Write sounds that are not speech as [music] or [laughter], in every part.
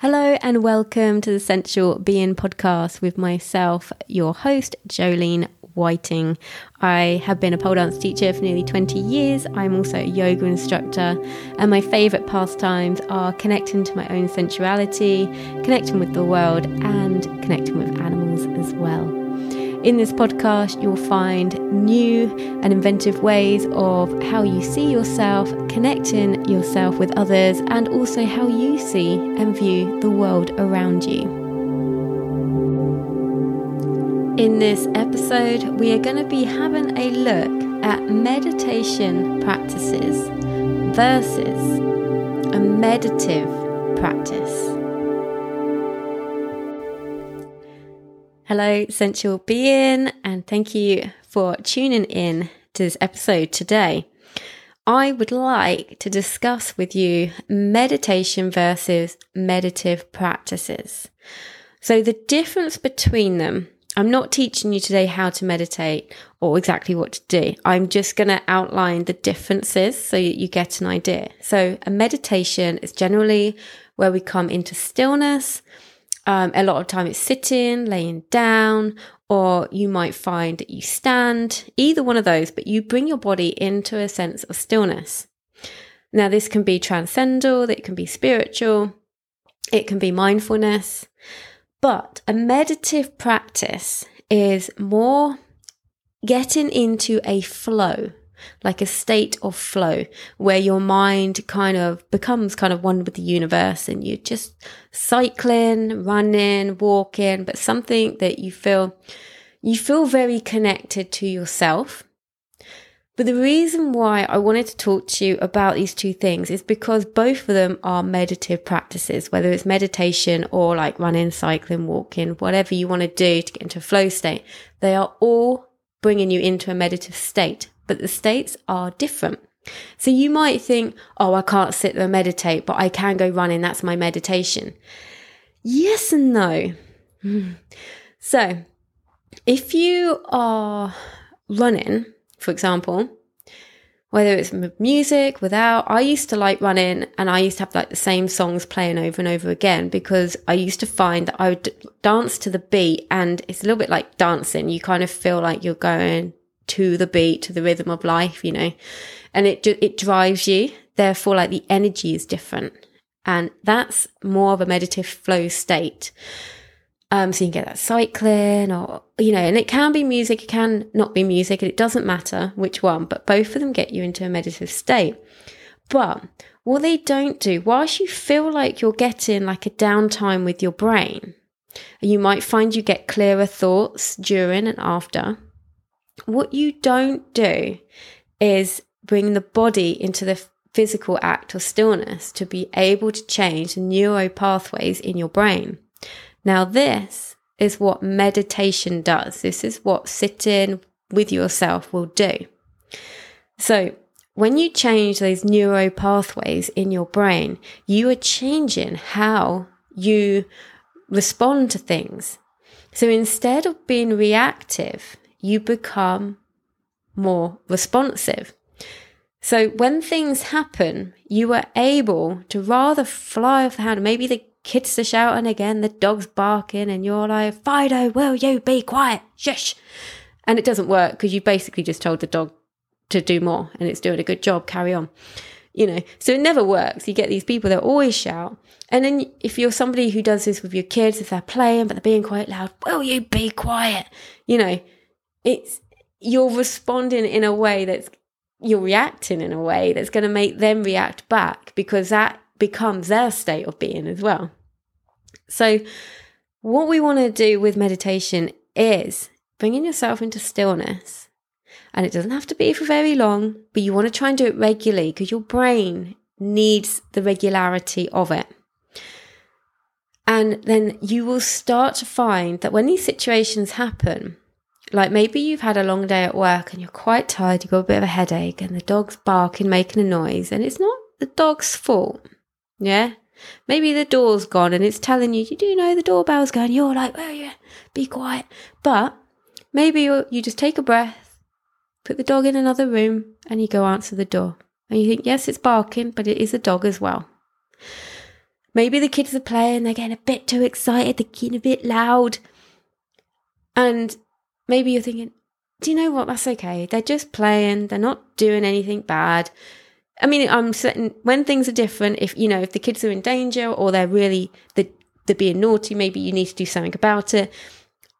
Hello and welcome to the Sensual Being podcast with myself, your host, Jolene Whiting. I have been a pole dance teacher for nearly 20 years. I'm also a yoga instructor, and my favourite pastimes are connecting to my own sensuality, connecting with the world, and connecting with animals. In this podcast, you'll find new and inventive ways of how you see yourself, connecting yourself with others, and also how you see and view the world around you. In this episode, we are going to be having a look at meditation practices versus a meditative practice. Hello, sensual being, and thank you for tuning in to this episode today. I would like to discuss with you meditation versus meditative practices. So, the difference between them, I'm not teaching you today how to meditate or exactly what to do. I'm just going to outline the differences so you get an idea. So, a meditation is generally where we come into stillness um, a lot of time it's sitting, laying down, or you might find that you stand, either one of those, but you bring your body into a sense of stillness. Now, this can be transcendental, it can be spiritual, it can be mindfulness, but a meditative practice is more getting into a flow like a state of flow where your mind kind of becomes kind of one with the universe and you're just cycling, running, walking, but something that you feel you feel very connected to yourself. But the reason why I wanted to talk to you about these two things is because both of them are meditative practices, whether it's meditation or like running, cycling, walking, whatever you want to do to get into a flow state. They are all bringing you into a meditative state but the states are different. So you might think, oh, I can't sit there and meditate, but I can go running. That's my meditation. Yes and no. [laughs] So if you are running, for example, whether it's music, without, I used to like running and I used to have like the same songs playing over and over again because I used to find that I would dance to the beat and it's a little bit like dancing. You kind of feel like you're going to the beat, to the rhythm of life, you know, and it, it drives you. Therefore, like the energy is different. And that's more of a meditative flow state. Um, so you can get that cycling or, you know, and it can be music, it can not be music, and it doesn't matter which one, but both of them get you into a meditative state. But what they don't do, whilst you feel like you're getting like a downtime with your brain, you might find you get clearer thoughts during and after. What you don't do is bring the body into the physical act of stillness to be able to change neuro pathways in your brain. Now, this is what meditation does. This is what sitting with yourself will do. So, when you change those neuro pathways in your brain, you are changing how you respond to things. So instead of being reactive, you become more responsive. So when things happen, you are able to rather fly off the handle. Maybe the kids are shouting again, the dog's barking, and you're like, Fido, will you be quiet? Shush. And it doesn't work because you basically just told the dog to do more and it's doing a good job, carry on. You know, so it never works. You get these people that always shout. And then if you're somebody who does this with your kids, if they're playing but they're being quite loud, will you be quiet? You know, it's you're responding in a way that's you're reacting in a way that's going to make them react back because that becomes their state of being as well. So, what we want to do with meditation is bringing yourself into stillness. And it doesn't have to be for very long, but you want to try and do it regularly because your brain needs the regularity of it. And then you will start to find that when these situations happen, like maybe you've had a long day at work and you're quite tired, you've got a bit of a headache, and the dog's barking, making a noise, and it's not the dog's fault. Yeah? Maybe the door's gone and it's telling you, you do know the doorbell's going, you're like, oh yeah, be quiet. But maybe you just take a breath, put the dog in another room, and you go answer the door. And you think, yes, it's barking, but it is a dog as well. maybe the kids are playing, they're getting a bit too excited, they're getting a bit loud. And maybe you're thinking, do you know what? That's okay. They're just playing, they're not doing anything bad. I mean, I'm certain when things are different, if you know, if the kids are in danger or they're really they're, they're being naughty, maybe you need to do something about it.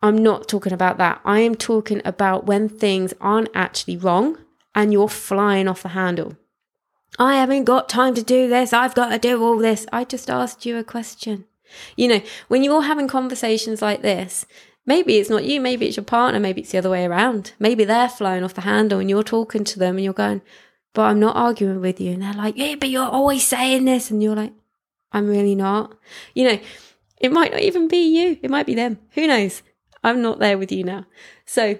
I'm not talking about that. I am talking about when things aren't actually wrong and you're flying off the handle. I haven't got time to do this. I've got to do all this. I just asked you a question. You know, when you're having conversations like this, maybe it's not you, maybe it's your partner, maybe it's the other way around. Maybe they're flying off the handle and you're talking to them and you're going, but I'm not arguing with you. And they're like, yeah, but you're always saying this. And you're like, I'm really not. You know, it might not even be you, it might be them. Who knows? I'm not there with you now. So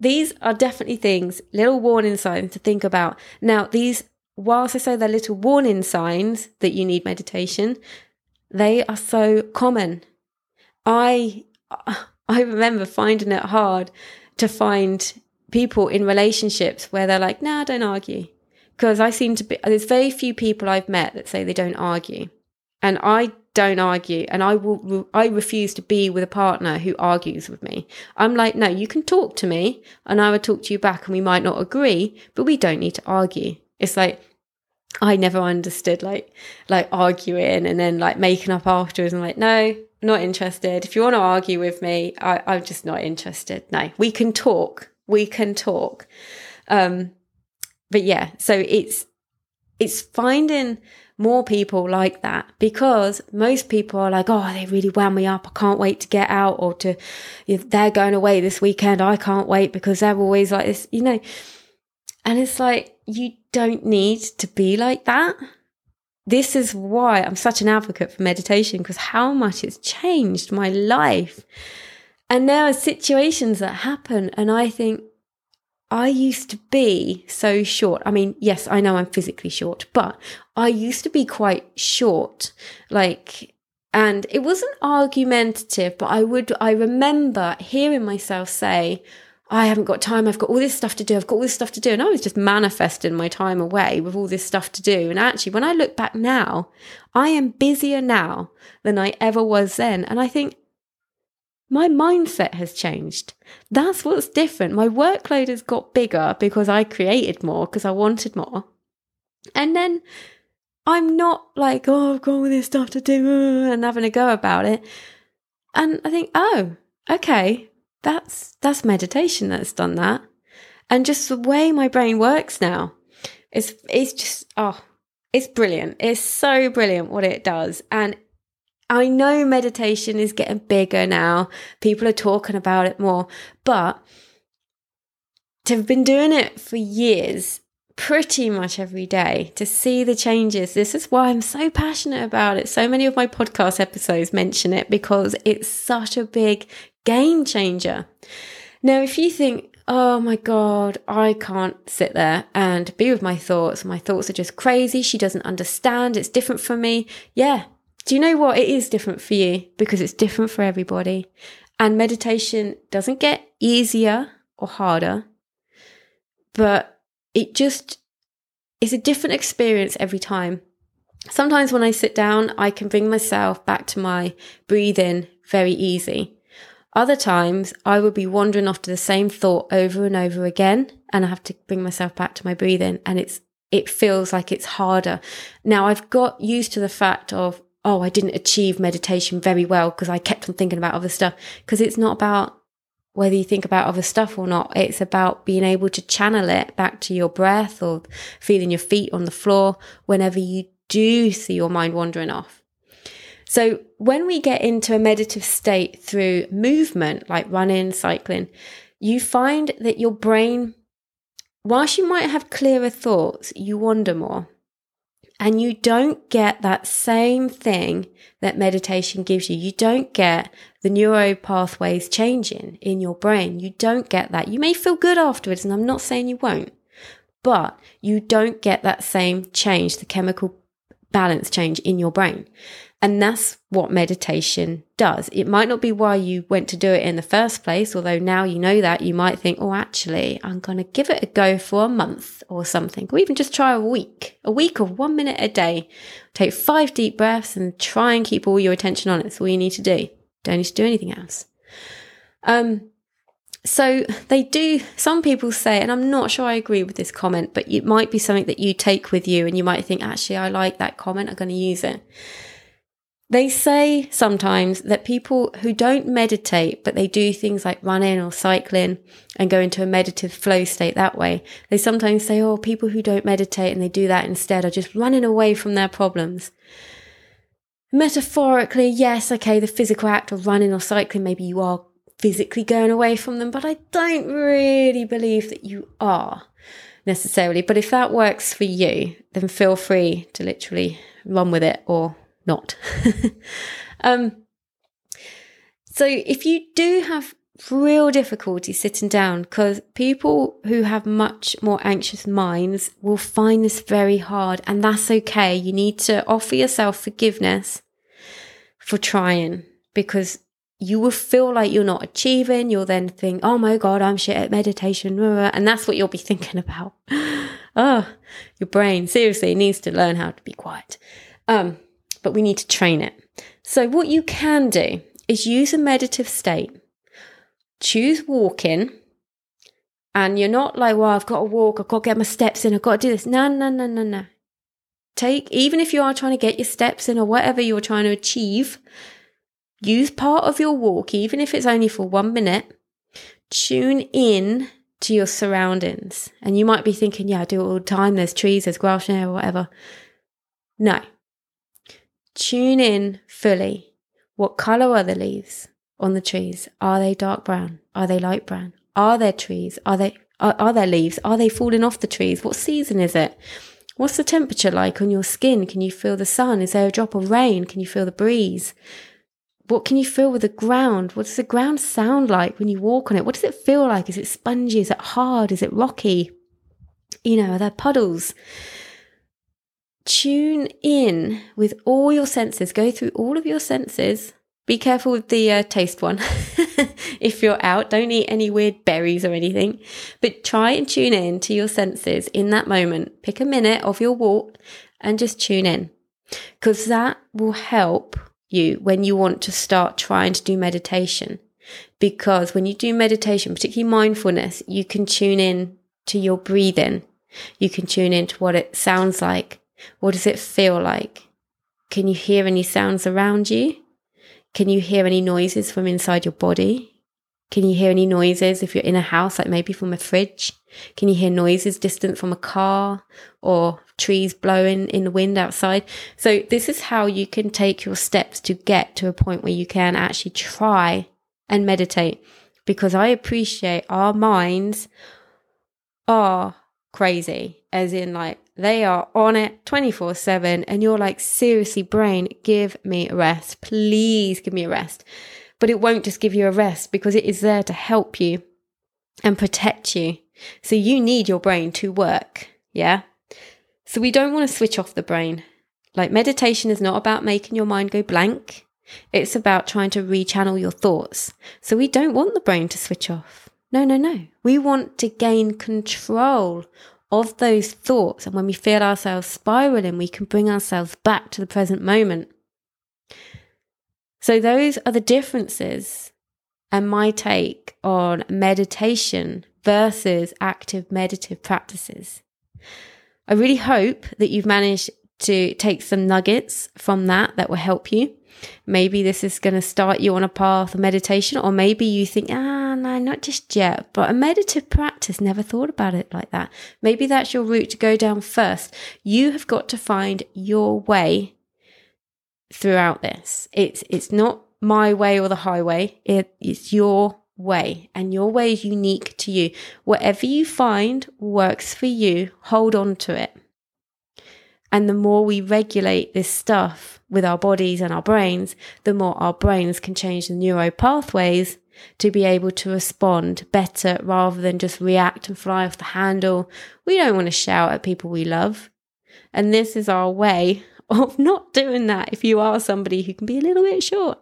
these are definitely things, little warning signs to think about. Now, these, whilst I say they're little warning signs that you need meditation, they are so common. I I remember finding it hard to find people in relationships where they're like, "Nah, don't argue," because I seem to be. There's very few people I've met that say they don't argue, and I don't argue and i will i refuse to be with a partner who argues with me. I'm like no you can talk to me and i will talk to you back and we might not agree but we don't need to argue. It's like i never understood like like arguing and then like making up afterwards and like no not interested if you want to argue with me I, i'm just not interested no we can talk we can talk um but yeah so it's it's finding more people like that because most people are like, oh, they really wound me up. I can't wait to get out or to, they're going away this weekend. I can't wait because they're always like this, you know. And it's like, you don't need to be like that. This is why I'm such an advocate for meditation because how much it's changed my life. And there are situations that happen, and I think, I used to be so short. I mean, yes, I know I'm physically short, but I used to be quite short. Like, and it wasn't argumentative, but I would, I remember hearing myself say, I haven't got time. I've got all this stuff to do. I've got all this stuff to do. And I was just manifesting my time away with all this stuff to do. And actually, when I look back now, I am busier now than I ever was then. And I think, my mindset has changed. That's what's different. My workload has got bigger because I created more, because I wanted more. And then I'm not like, oh, I've got all this stuff to do and having a go about it. And I think, oh, okay, that's that's meditation that's done that. And just the way my brain works now, it's it's just oh, it's brilliant. It's so brilliant what it does. And I know meditation is getting bigger now. People are talking about it more, but to have been doing it for years, pretty much every day, to see the changes, this is why I'm so passionate about it. So many of my podcast episodes mention it because it's such a big game changer. Now, if you think, oh my God, I can't sit there and be with my thoughts. My thoughts are just crazy. She doesn't understand. It's different for me. Yeah, do you know what? It is different for you because it's different for everybody. And meditation doesn't get easier or harder, but it just is a different experience every time. Sometimes when I sit down, I can bring myself back to my breathing very easy. Other times I would be wandering off to the same thought over and over again, and I have to bring myself back to my breathing, and it's it feels like it's harder. Now I've got used to the fact of oh, I didn't achieve meditation very well because I kept on thinking about other stuff. Because it's not about whether you think about other stuff or not. It's about being able to channel it back to your breath or feeling your feet on the floor whenever you do see your mind wandering off. So when we get into a meditative state through movement, like running, cycling, you find that your brain, whilst you might have clearer thoughts, you wander more. And you don't get that same thing that meditation gives you. You don't get the neuro pathways changing in your brain. You don't get that. You may feel good afterwards, and I'm not saying you won't, but you don't get that same change, the chemical balance change in your brain. And that's what meditation does. It might not be why you went to do it in the first place, although now you know that, you might think, oh, actually, I'm going to give it a go for a month or something, or even just try a week, a week of one minute a day. Take five deep breaths and try and keep all your attention on it. That's all you need to do. Don't need to do anything else. Um, so they do, some people say, and I'm not sure I agree with this comment, but it might be something that you take with you and you might think, actually, I like that comment, I'm going to use it. They say sometimes that people who don't meditate, but they do things like running or cycling and go into a meditative flow state that way, they sometimes say, oh, people who don't meditate and they do that instead are just running away from their problems. Metaphorically, yes, okay, the physical act of running or cycling, maybe you are physically going away from them, but I don't really believe that you are necessarily. But if that works for you, then feel free to literally run with it or not. [laughs] um, so if you do have real difficulty sitting down, because people who have much more anxious minds will find this very hard, and that's okay. You need to offer yourself forgiveness for trying because you will feel like you're not achieving. You'll then think, oh my God, I'm shit at meditation. And that's what you'll be [laughs] thinking about. oh, your brain seriously needs to learn how to be quiet. Um, but we need to train it. So, what you can do is use a meditative state. Choose walking. And you're not like, well, I've got to walk, I've got to get my steps in, I've got to do this. No, no, no, no, no. Take, even if you are trying to get your steps in or whatever you're trying to achieve, Use part of your walk, even if it's only for one minute. Tune in to your surroundings. And you might be thinking, yeah, I do it all the time. There's trees, there's grass there, or whatever. No. Tune in fully. What color are the leaves on the trees? Are they dark brown? Are they light brown? Are there trees? Are they are, are there leaves? Are they falling off the trees? What season is it? What's the temperature like on your skin? Can you feel the sun? Is there a drop of rain? Can you feel the breeze? what can you feel with the ground? What does the ground sound like when you walk on it? What does it feel like? Is it spongy? Is it hard? Is it rocky? You know, are there puddles? Tune in with all your senses. Go through all of your senses. Be careful with the uh, taste one. [laughs] if you're out, don't eat any weird berries or anything, but try and tune in to your senses in that moment. Pick a minute of your walk and just tune in because that will help you when you want to start trying to do meditation. Because when you do meditation, particularly mindfulness, you can tune in to your breathing. You can tune in to what it sounds like. What does it feel like? Can you hear any sounds around you? Can you hear any noises from inside your body? Can you hear any noises if you're in a house, like maybe from a fridge? Can you hear noises distant from a car or trees blowing in the wind outside? So, this is how you can take your steps to get to a point where you can actually try and meditate. Because I appreciate our minds are crazy, as in, like, they are on it 24 7, and you're like, seriously, brain, give me a rest. Please give me a rest. But it won't just give you a rest because it is there to help you and protect you so you need your brain to work. Yeah. So we don't want to switch off the brain. Like meditation is not about making your mind go blank. It's about trying to rechannel your thoughts. So we don't want the brain to switch off. No, no, no. We want to gain control of those thoughts. And when we feel ourselves spiraling, we can bring ourselves back to the present moment. So those are the differences and my take on meditation versus active meditative practices. I really hope that you've managed to take some nuggets from that that will help you. Maybe this is going to start you on a path of meditation, or maybe you think, ah, no, not just yet, but a meditative practice, never thought about it like that. Maybe that's your route to go down first. You have got to find your way throughout this. It's, it's not my way or the highway. It, it's your way, and your way is unique to you. Whatever you find works for you, hold on to it. And the more we regulate this stuff with our bodies and our brains, the more our brains can change the neuro pathways to be able to respond better rather than just react and fly off the handle. We don't want to shout at people we love. And this is our way [laughs] of not doing that if you are somebody who can be a little bit short.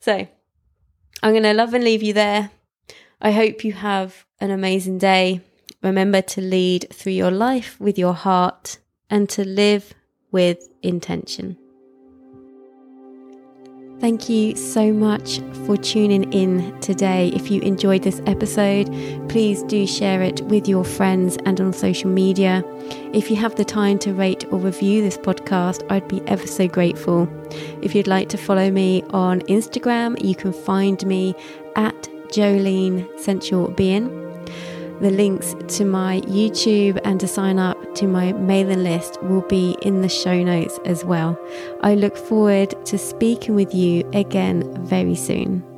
So I'm going to love and leave you there. I hope you have an amazing day. Remember to lead through your life with your heart and to live with intention. Thank you so much for tuning in today. If you enjoyed this episode, please do share it with your friends and on social media. If you have the time to rate or review this podcast, I'd be ever so grateful. If you'd like to follow me on Instagram, you can find me at Jolene Sensual Being. The links to my YouTube and to sign up to my mailing list will be in the show notes as well. I look forward to speaking with you again very soon.